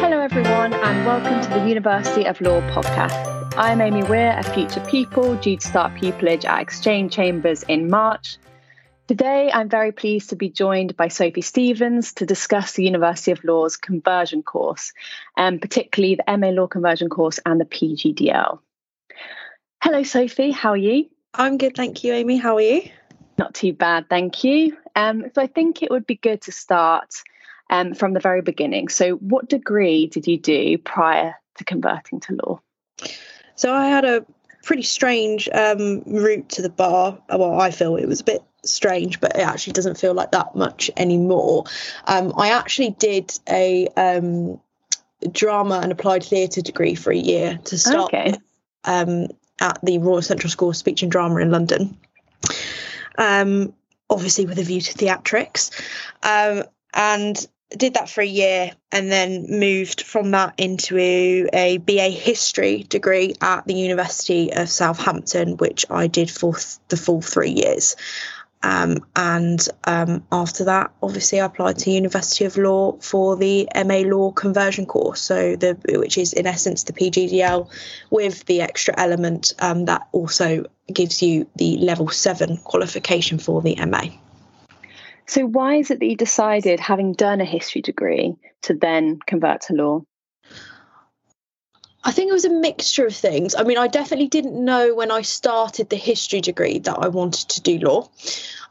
Hello, everyone, and welcome to the University of Law podcast. I'm Amy Weir, a future pupil due to start pupillage at Exchange Chambers in March. Today, I'm very pleased to be joined by Sophie Stevens to discuss the University of Law's conversion course, and um, particularly the MA Law conversion course and the PGDL. Hello, Sophie. How are you? I'm good, thank you, Amy. How are you? Not too bad, thank you. Um, so I think it would be good to start um, from the very beginning. So, what degree did you do prior to converting to law? So I had a pretty strange um, route to the bar. Well, I feel it was a bit strange, but it actually doesn't feel like that much anymore. Um, I actually did a um, drama and applied theatre degree for a year to start okay. um, at the Royal Central School of Speech and Drama in London. Um, obviously, with a view to theatrics. Um, and did that for a year and then moved from that into a, BA history degree at the University of Southampton, which I did for th- the full three years. Um, and um, after that, obviously, I applied to University of Law for the MA Law conversion course, so the which is in essence the PGDL with the extra element um, that also gives you the level seven qualification for the MA. So, why is it that you decided, having done a history degree, to then convert to law? I think it was a mixture of things. I mean, I definitely didn't know when I started the history degree that I wanted to do law.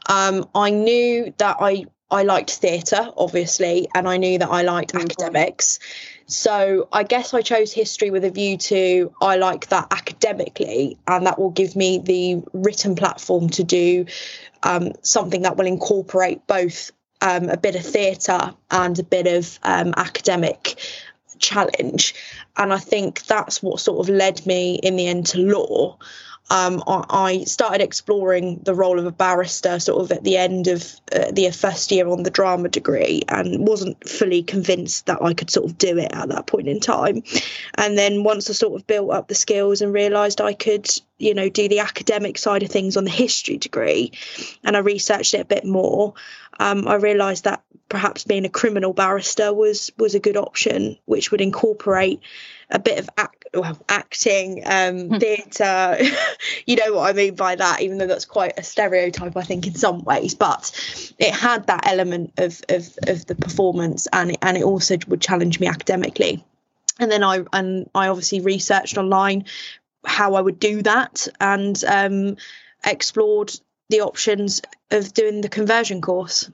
Um, I knew that I I liked theatre, obviously, and I knew that I liked mm-hmm. academics. So I guess I chose history with a view to I like that academically, and that will give me the written platform to do um, something that will incorporate both um, a bit of theatre and a bit of um, academic challenge. And I think that's what sort of led me in the end to law. Um, I, started exploring the role of a barrister sort of at the end of uh, the first year on the drama degree and wasn't fully convinced that I could sort of do it at that point in time. And then once I sort of built up the skills and realised I could, you know, do the academic side of things on the history degree and I researched it a bit more, um, I realised that perhaps being a criminal barrister was was a good option, which would incorporate a bit of act, well, acting, um, hmm. theatre. you know what I mean by that, even though that's quite a stereotype, I think, in some ways. But it had that element of of, of the performance, and and it also would challenge me academically. And then I and I obviously researched online how I would do that, and um, explored the options of doing the conversion course.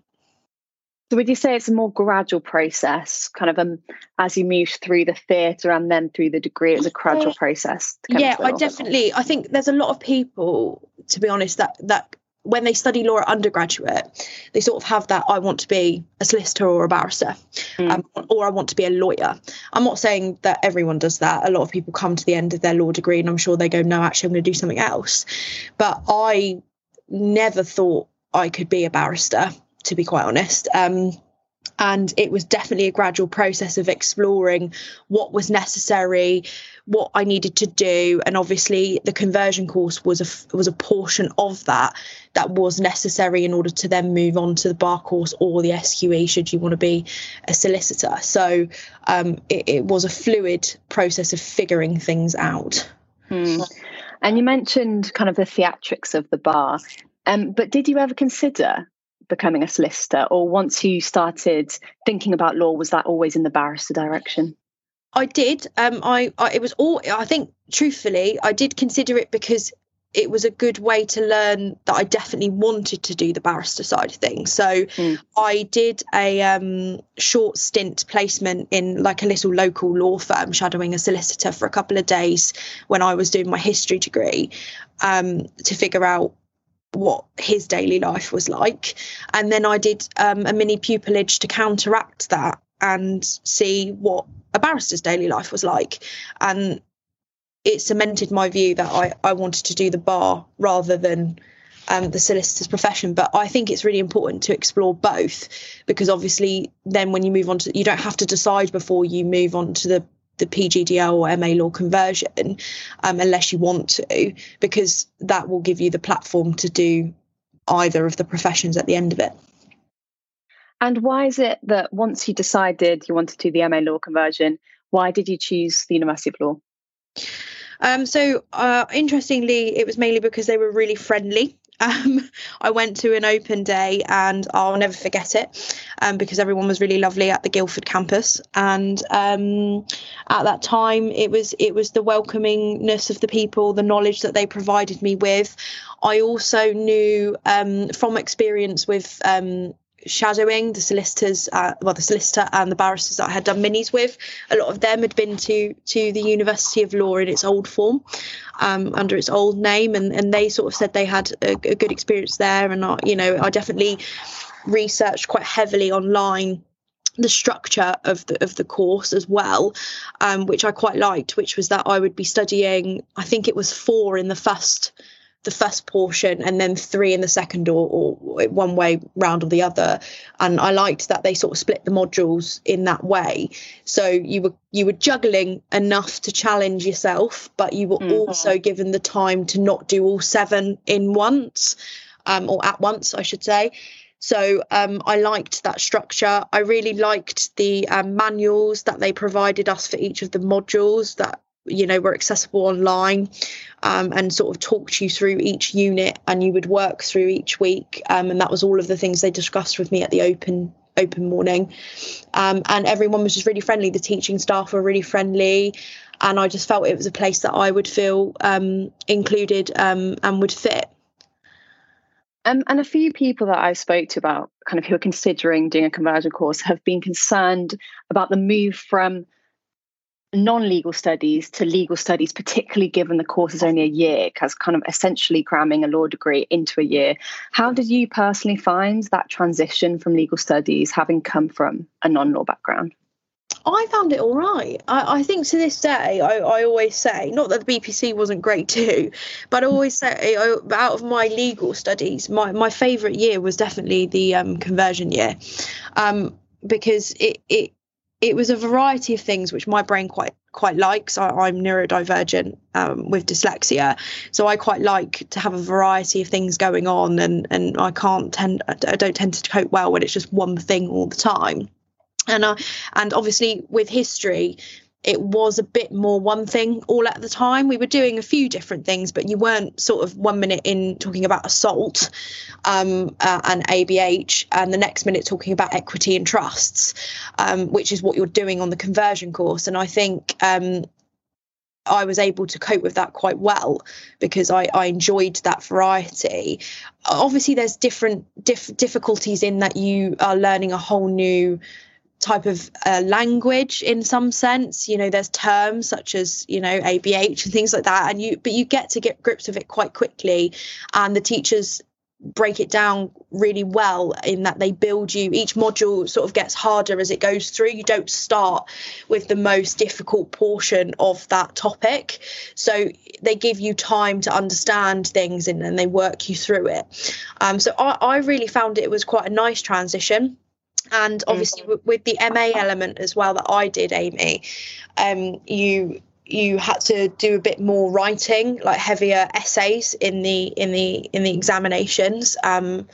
So would you say it's a more gradual process, kind of um, as you move through the theatre and then through the degree, it's a gradual process? yeah, I definitely. I think there's a lot of people, to be honest, that that when they study law at undergraduate, they sort of have that I want to be a solicitor or a barrister, mm. um, or I want to be a lawyer. I'm not saying that everyone does that. A lot of people come to the end of their law degree and I'm sure they go, no, actually, I'm going to do something else. But I never thought I could be a barrister to be quite honest. Um, and it was definitely a gradual process of exploring what was necessary, what I needed to do, and obviously the conversion course was a was a portion of that that was necessary in order to then move on to the bar course or the SQE should you want to be a solicitor. So um, it, it, was a fluid process of figuring things out. Hmm. And you mentioned kind of the theatrics of the bar. Um, but did you ever consider becoming a solicitor, or once you started thinking about law, was that always in the barrister direction? I did. Um, I, I it was all. I think, truthfully, I did consider it because it was a good way to learn that I definitely wanted to do the barrister side of things. So mm. I did a um, short stint placement in like a little local law firm, shadowing a solicitor for a couple of days when I was doing my history degree um, to figure out what his daily life was like. And then I did um, a mini pupillage to counteract that and see what a barrister's daily life was like. And it cemented my view that I, I wanted to do the bar rather than um, the solicitor's profession. But I think it's really important to explore both because obviously, then when you move on to, you don't have to decide before you move on to the the PGDL or MA law conversion um, unless you want to, because that will give you the platform to do either of the professions at the end of it. And why is it that once you decided you wanted to do the MA law conversion, why did you choose the University of Law? Um, so, uh, interestingly, it was mainly because they were really friendly. Um, I went to an open day and I'll never forget it um, because everyone was really lovely at the Guildford campus. And um, at that time, it was it was the welcomingness of the people, the knowledge that they provided me with. I also knew um, from experience with um, shadowing the solicitors uh, well the solicitor and the barristers that I had done minis with a lot of them had been to to the University of Law in its old form um, under its old name and and they sort of said they had a, a good experience there and I, you know I definitely researched quite heavily online the structure of the of the course as well, um, which I quite liked, which was that I would be studying. I think it was four in the first the first portion and then three in the second or, or one way round or the other and i liked that they sort of split the modules in that way so you were you were juggling enough to challenge yourself but you were mm-hmm. also given the time to not do all seven in once um, or at once i should say so um, I liked that structure. I really liked the um, manuals that they provided us for each of the modules that you know were accessible online um, and sort of talked you through each unit and you would work through each week um, and that was all of the things they discussed with me at the open open morning. Um, and everyone was just really friendly. The teaching staff were really friendly and i just felt it was a place that i would feel um, included um, and would fit. Um, and a few people that I spoke to about kind of who are considering doing a conversion course have been concerned about the move from non-legal studies to legal studies particularly given the course is only a year because kind of essentially cramming a law degree into a year. How did you personally find that transition from legal studies having come from a non-law background? I found it all right. I, I think to this day, I, I, always say, not that the BPC wasn't great too, but I always say, I, out of my legal studies, my, my favourite year was definitely the um, conversion year, um, because it, it it was a variety of things which my brain quite quite likes. I, am neurodivergent um, with dyslexia, so I quite like to have a variety of things going on, and and I can't tend I don't tend to cope well when it's just one thing all the time. And I, and obviously with history, it was a bit more one thing all at the time. We were doing a few different things, but you weren't sort of one minute in talking about assault um, uh, and ABH, and the next minute talking about equity and trusts, um, which is what you're doing on the conversion course. And I think um, I was able to cope with that quite well because I, I enjoyed that variety. Obviously, there's different diff- difficulties in that you are learning a whole new type of uh, language in some sense. You know there's terms such as you know abh and things like that and you but you get to get grips of it quite quickly and the teachers break it down really well in that they build you each module sort of gets harder as it goes through. You don't start with the most difficult portion of that topic. So they give you time to understand things and then they work you through it. Um, so I, I really found it was quite a nice transition and obviously mm-hmm. with the MA element as well that I did, Amy, um, you you had to do a bit more writing, like heavier essays in the in the in the examinations. Um,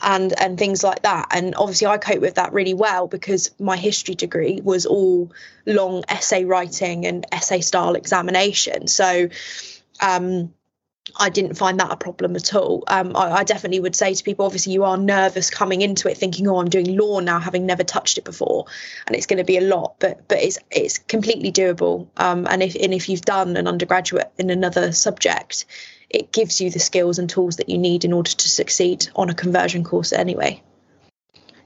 and and things like that and obviously I cope with that really well because my history degree was all long essay writing and essay style examination so um I didn't find that a problem at all. Um, I, I, definitely would say to people, obviously, you are nervous coming into it, thinking, "Oh, I'm doing law now, having never touched it before, and it's going to be a lot." But but it's it's completely doable. Um, and if and if you've done an undergraduate in another subject, it gives you the skills and tools that you need in order to succeed on a conversion course anyway.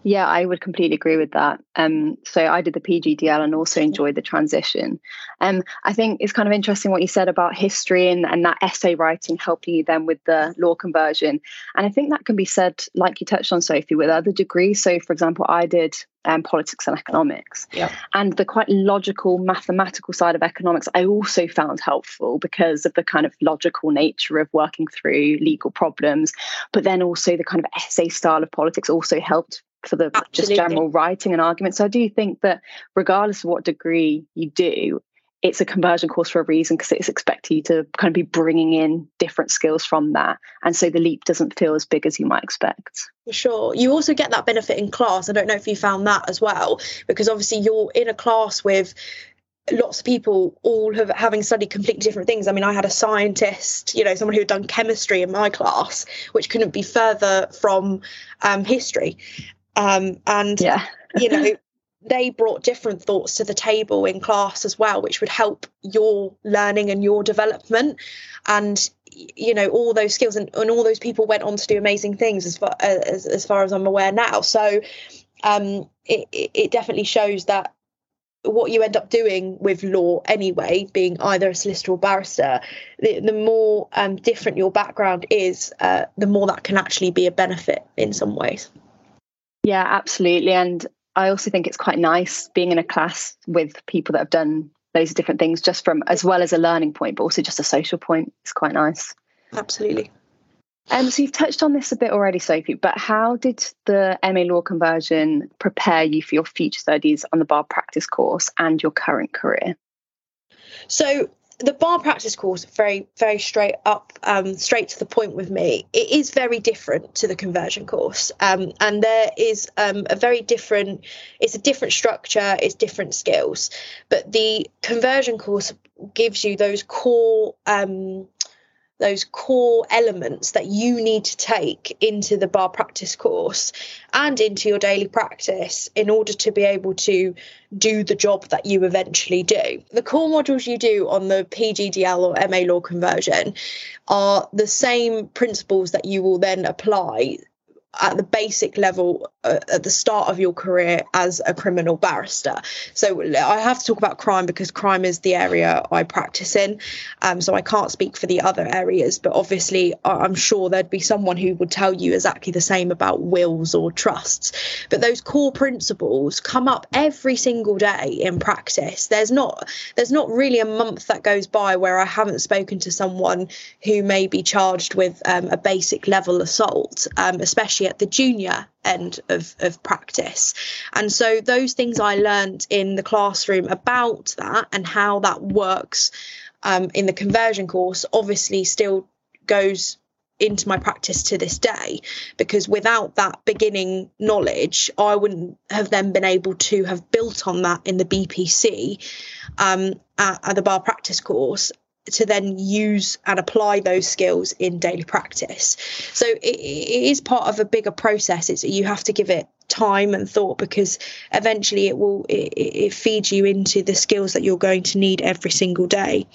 Yeah, I would completely agree with that. Um, so I did the PGDL and also enjoyed the transition. Um, I think it's kind of interesting what you said about history and, and that essay writing helping you then with the law conversion. And I think that can be said, like you touched on, Sophie, with other degrees. So, for example, I did um, politics and economics. Yeah. And the quite logical, mathematical side of economics, I also found helpful because of the kind of logical nature of working through legal problems. But then also the kind of essay style of politics also helped for the Absolutely. just general writing and argument. So I do think that regardless of what degree you do, it's a conversion course for a reason because it's expecting you to kind of be bringing in different skills from that. And so the leap doesn't feel as big as you might expect. For sure. You also get that benefit in class. I don't know if you found that as well, because obviously you're in a class with lots of people all have having studied completely different things. I mean, I had a scientist, you know, someone who had done chemistry in my class, which couldn't be further from um, history. Um, and yeah. you know, they brought different thoughts to the table in class as well, which would help your learning and your development. And you know all those skills and, and all those people went on to do amazing things as far as, as far as I'm aware now. So um, it, it definitely shows that what you end up doing with law anyway, being either a solicitor or barrister, the, the more um, different your background is, uh, the more that can actually be a benefit in some ways. Yeah, absolutely. And I also think it's quite nice being in a class with people that have done loads of different things, just from as well as a learning point, but also just a social point. It's quite nice. Absolutely. Um, so you've touched on this a bit already, Sophie, but how did the MA Law conversion prepare you for your future studies on the bar practice course and your current career? So the bar practice course very very straight up um, straight to the point with me. It is very different to the conversion course. Um, and there is um, a very different it's a different structure it's different skills. But the conversion course gives you those core um, those core elements that you need to take into the bar practice course and into your daily practice in order to be able to do the job that you eventually do. The core modules you do on the PGDL or MA law conversion are the same principles that you will then apply at the basic level uh, at the start of your career as a criminal barrister. So I have to talk about crime because crime is the area I practice in. Um, so I can't speak for the other areas, but obviously I'm sure there'd be someone who would tell you exactly the same about wills or trusts. But those core principles come up every single day in practice. There's not there's not really a month that goes by where I haven't spoken to someone who may be charged with um, a basic level assault, um, especially at the junior end of, of practice. And so those things I learned in the classroom about that and how that works um, in the conversion course obviously still goes into my practice to this day because without that beginning knowledge i wouldn't have then been able to have built on that in the bpc um, at, at the bar practice course to then use and apply those skills in daily practice. So it, it is part of a bigger process. It's you have to give it time and thought because eventually it will it, it feeds you into the skills that you're going to need every single day.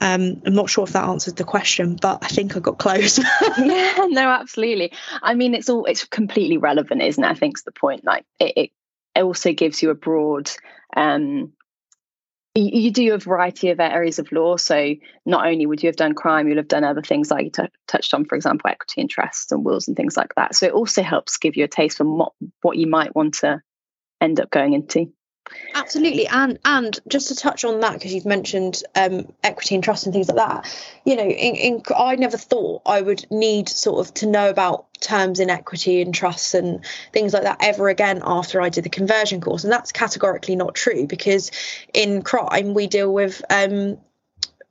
Um, I'm not sure if that answered the question, but I think I got close. yeah, no, absolutely. I mean, it's all it's completely relevant, isn't it? I think's the point. Like it, it also gives you a broad um, you do a variety of areas of law. So not only would you have done crime, you'll have done other things like you t- touched on, for example, equity and trusts and wills and things like that. So it also helps give you a taste for what, what you might want to end up going into. Absolutely, and and just to touch on that because you've mentioned um, equity and trust and things like that. You know, in, in, I never thought I would need sort of to know about terms in equity and trusts and things like that ever again after I did the conversion course, and that's categorically not true because in crime we deal with um,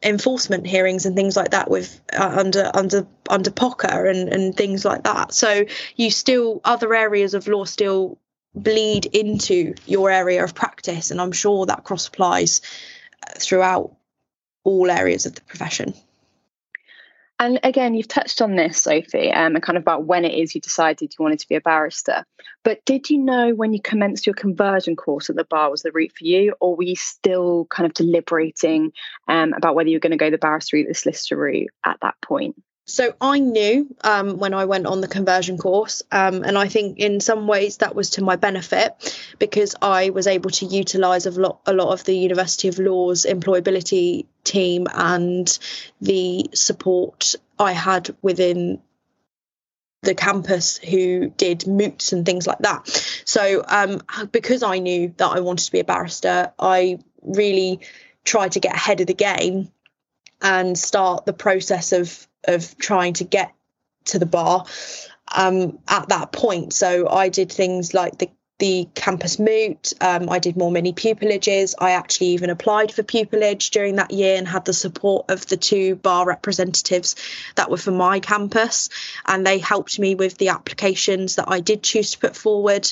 enforcement hearings and things like that with uh, under under under POCA and and things like that. So you still other areas of law still bleed into your area of practice and i'm sure that cross applies uh, throughout all areas of the profession. And again you've touched on this sophie um, and kind of about when it is you decided you wanted to be a barrister. But did you know when you commenced your conversion course at the bar was the route for you or were you still kind of deliberating um, about whether you were going to go the barrister route the solicitor route at that point so I knew um, when I went on the conversion course, um, and I think in some ways that was to my benefit because I was able to utilise a lot, a lot of the University of Law's employability team and the support I had within the campus who did moots and things like that. So um, because I knew that I wanted to be a barrister, I really tried to get ahead of the game and start the process of of trying to get to the bar um, at that point. So I did things like the the campus moot. Um, I did more mini pupillages. I actually even applied for pupillage during that year and had the support of the two bar representatives that were for my campus. And they helped me with the applications that I did choose to put forward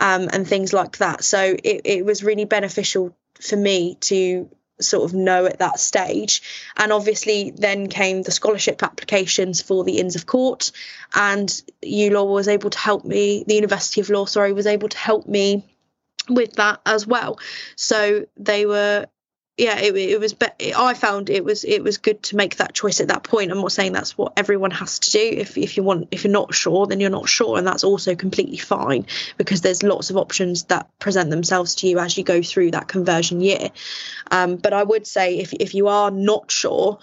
um, and things like that. So it, it was really beneficial for me to sort of know at that stage. And obviously, then came the scholarship applications for the Inns of Court, and ULaw was able to help me. The University of Law, sorry, was able to help me with that as well. So they were yeah, it, it was. But I found it was it was good to make that choice at that point. I'm not saying that's what everyone has to do. If if you want, if you're not sure, then you're not sure, and that's also completely fine because there's lots of options that present themselves to you as you go through that conversion year. Um, but I would say if if you are not sure,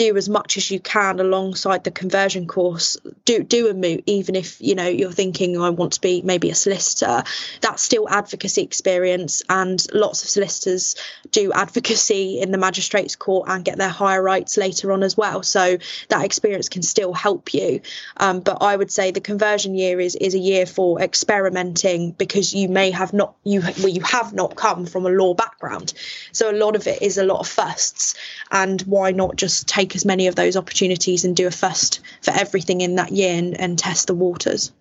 do as much as you can alongside the conversion course. Do do a moot even if you know you're thinking i want to be maybe a solicitor. That's still advocacy experience and lots of solicitors do advocacy in the magistrates court and get their higher rights later on as well. So that experience can still help you. Um, but i would say the conversion year is is a year for experimenting because you may have not you well you have not come from a law background. So a lot of it is a lot of firsts and why not just take take as many of those opportunities and do a first for everything in that year and, and test the waters.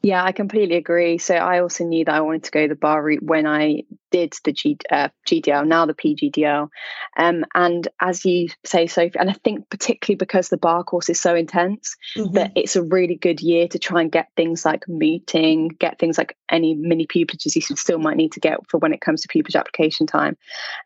Yeah, I completely agree. So I also knew that I wanted to go the bar route when I did the G, uh, GDL, now the PGDL. Um, and as you say, Sophie, and I think particularly because the bar course is so intense, mm-hmm. that it's a really good year to try and get things like mooting, get things like any mini pupillages you still might need to get for when it comes to pupillage application time.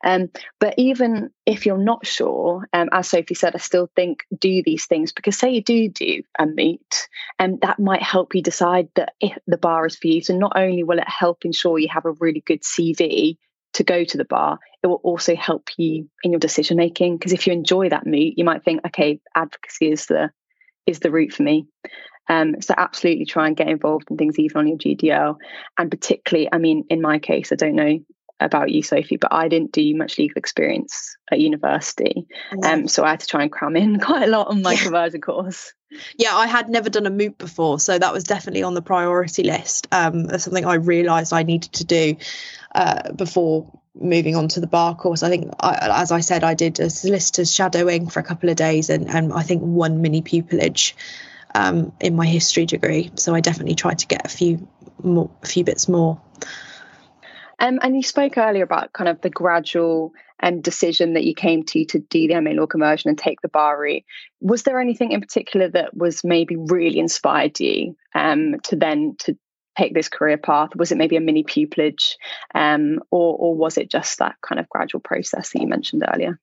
Um, but even if you're not sure, um, as Sophie said, I still think do these things because say you do do a moot, and that might help you decide that if the bar is for you. So not only will it help ensure you have a really good CV to go to the bar, it will also help you in your decision making. Because if you enjoy that moot, you might think, okay, advocacy is the is the route for me. Um, so absolutely try and get involved in things even on your GDL. And particularly, I mean, in my case, I don't know about you, Sophie, but I didn't do much legal experience at university. Um, so I had to try and cram in quite a lot on my yeah. conversion course. Yeah, I had never done a moot before, so that was definitely on the priority list. Um, as something I realised I needed to do uh, before moving on to the bar course. I think, I, as I said, I did a solicitor's shadowing for a couple of days, and, and I think one mini pupillage um, in my history degree. So I definitely tried to get a few more, a few bits more. Um, and you spoke earlier about kind of the gradual um, decision that you came to to do the MA law conversion and take the bar route. Was there anything in particular that was maybe really inspired you um, to then to take this career path? Was it maybe a mini pupillage, um, or or was it just that kind of gradual process that you mentioned earlier?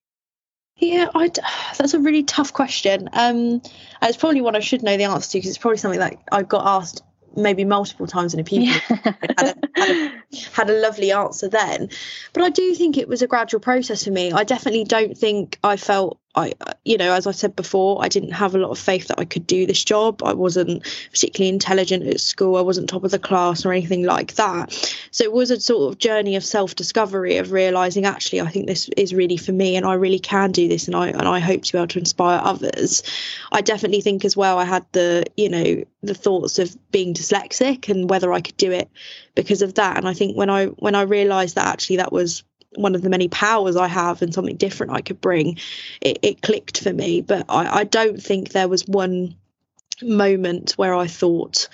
Yeah, I that's a really tough question. Um, it's probably one I should know the answer to because it's probably something that I got asked maybe multiple times in a pupil yeah. had, a, had, a, had, a, lovely answer then. But i do think it was a gradual process for me. I definitely don't think i felt I, you know, as I said before, I didn't have a lot of faith that I could do this job. I wasn't particularly intelligent at school. I wasn't top of the class or anything like that. So it was a sort of journey of self-discovery of realizing actually I think this is really for me and I really can do this and I and I hope to be able to inspire others. I definitely think as well I had the, you know, the thoughts of being dyslexic and whether I could do it because of that. And I think when I when I realized that actually that was one of the many powers I have and something different I could bring, it, it clicked for me. But I, I don't think there was one moment where I thought,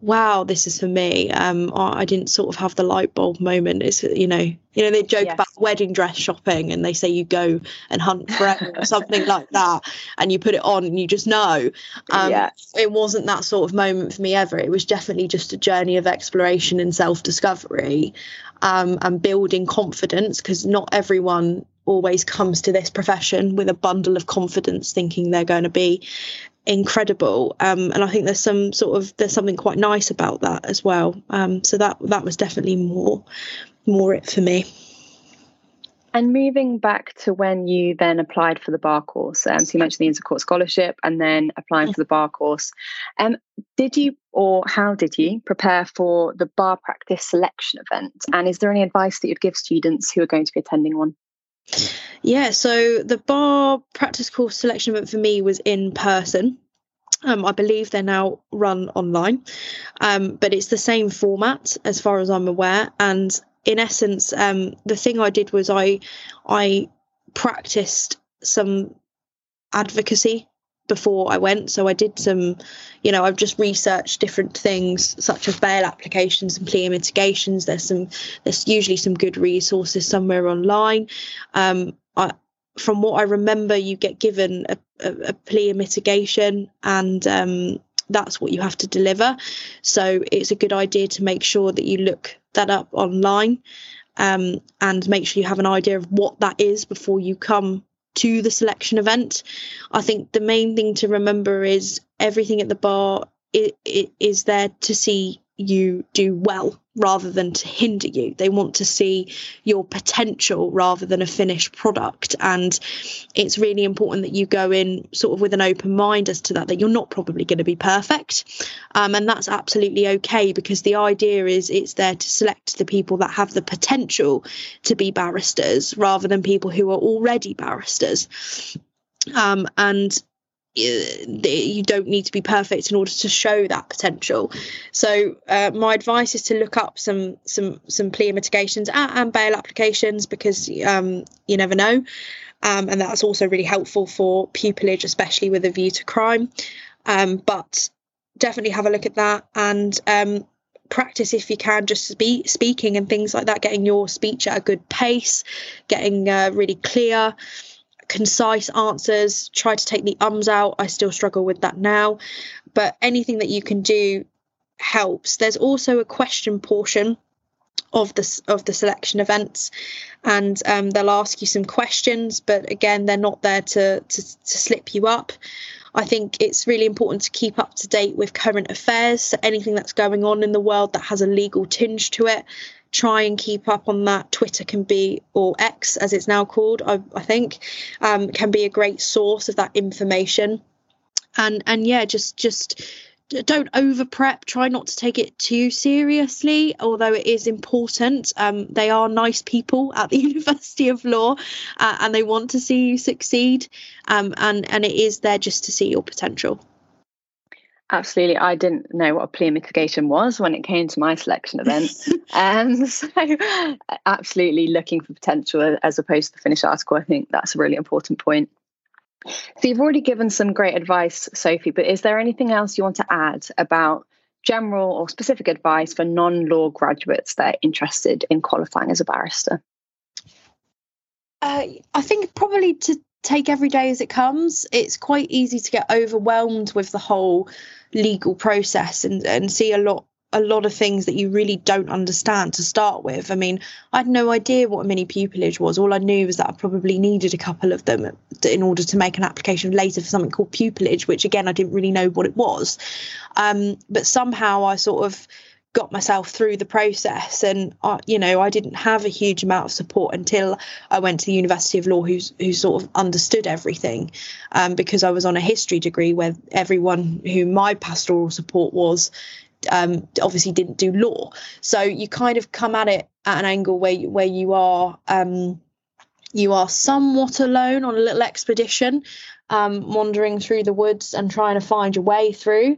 wow, this is for me. Um, I didn't sort of have the light bulb moment. It's you know, you know, they joke yes. about wedding dress shopping and they say you go and hunt forever or something like that, and you put it on and you just know. Um, yes. It wasn't that sort of moment for me ever. It was definitely just a journey of exploration and self discovery um, and building confidence because not everyone always comes to this profession with a bundle of confidence thinking they're going to be incredible. Um, and i think there's some sort of there's something quite nice about that as well. Um, so that that was definitely more more it for me and moving back to when you then applied for the bar course, um, so you mentioned the Inns of Court scholarship and then applying for the bar course. Um, did you or how did you prepare for the bar practice selection event? And is there any advice that you'd give students who are going to be attending one? Yeah, so the bar practice course selection event for me was in person. Um, I believe they're now run online, um, but it's the same format as far as I'm aware. And in essence, um, the thing I did was I I practiced some advocacy before I went. So I did some, you know, I've just researched different things such as bail applications and plea mitigations. There's some, there's usually some good resources somewhere online. Um, I, from what I remember, you get given a, a, a plea mitigation and um, that's what you have to deliver. So it's a good idea to make sure that you look that up online um, and make sure you have an idea of what that is before you come to the selection event. I think the main thing to remember is everything at the bar it, it is there to see you do well rather than to hinder you. They want to see your potential rather than a finished product. And it's really important that you go in sort of with an open mind as to that, that you're not probably going to be perfect. Um, and that's absolutely okay because the idea is it's there to select the people that have the potential to be barristers rather than people who are already barristers. Um, and you don't need to be perfect in order to show that potential. So uh, my advice is to look up some some some plea mitigations and, bail applications because um, you never know, um, and that's also really helpful for pupillage, especially with a view to crime. Um, but definitely have a look at that and um, practice if you can just speak, speaking and things like that getting your speech at a good pace getting uh, really clear concise answers, try to take the ums out. I still struggle with that now, but anything that you can do helps. There's also a question portion of the of the selection events, and um, they'll ask you some questions, but again, they're not there to, to to slip you up. I think it's really important to keep up to date with current affairs, so anything that's going on in the world that has a legal tinge to it, try and keep up on that. Twitter can be, or X as it's now called, I, I think, um, can be a great source of that information. And and yeah, just just don't over prep try not to take it too seriously although it is important um, they are nice people at the university of law uh, and they want to see you succeed um, and and it is there just to see your potential Absolutely. I didn't know what a plea mitigation was when it came to my selection event. um, so, absolutely looking for potential as opposed to the finished article. I think that's a really important point. So, you've already given some great advice, Sophie, but is there anything else you want to add about general or specific advice for non law graduates that are interested in qualifying as a barrister? Uh, I think probably to take every day as it comes. It's quite easy to get overwhelmed with the whole legal process and, and see a lot a lot of things that you really don't understand to start with. I mean, I had no idea what a mini pupillage was. All I knew was that I probably needed a couple of them in order to make an application later for something called pupillage, which again I didn't really know what it was. Um, but somehow I sort of got myself through the process. And uh, you know I didn't have a huge amount of support until I went to the University of Law who's who sort of understood everything um, because I was on a history degree where everyone who my pastoral support was um, obviously didn't do law. So you kind of come at it at an angle where where you are um, you are somewhat alone on a little expedition um, wandering through the woods and trying to find your way through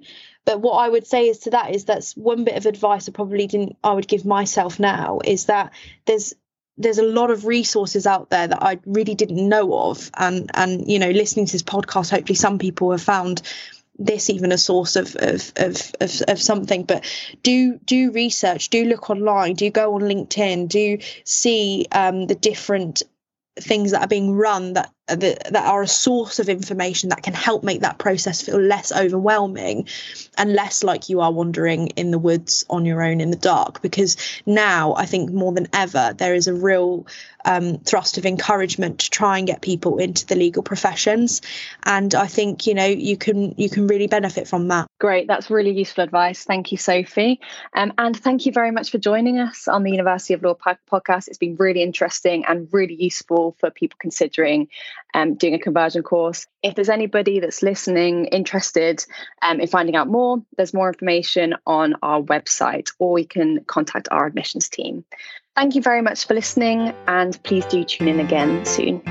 but what I would say is to that is that's one bit of advice I probably didn't I would give myself now is that there's there's a lot of resources out there that I really didn't know of. And and you know listening to this podcast hopefully some people have found this even a source of of, of of of, something. But do do research do look online do go on linkedin do see um, the different things that are being run that that, that are a source of information that can help make that process feel less overwhelming and less like you are wandering in the woods on your own in the dark. Because now i think more than ever there is a real um, thrust of encouragement to try and get people into the legal professions. And i think you know you can you can really benefit from that. Great. That's really useful advice. Thank you sophie. Um, and thank you very much for joining us on the university of law podcast. It's been really interesting and really useful for people considering um, doing a conversion course. If there's anybody that's listening interested um, in finding out more, there's more information on our website, or you can contact our admissions team. Thank you very much for listening, and please do tune in again soon.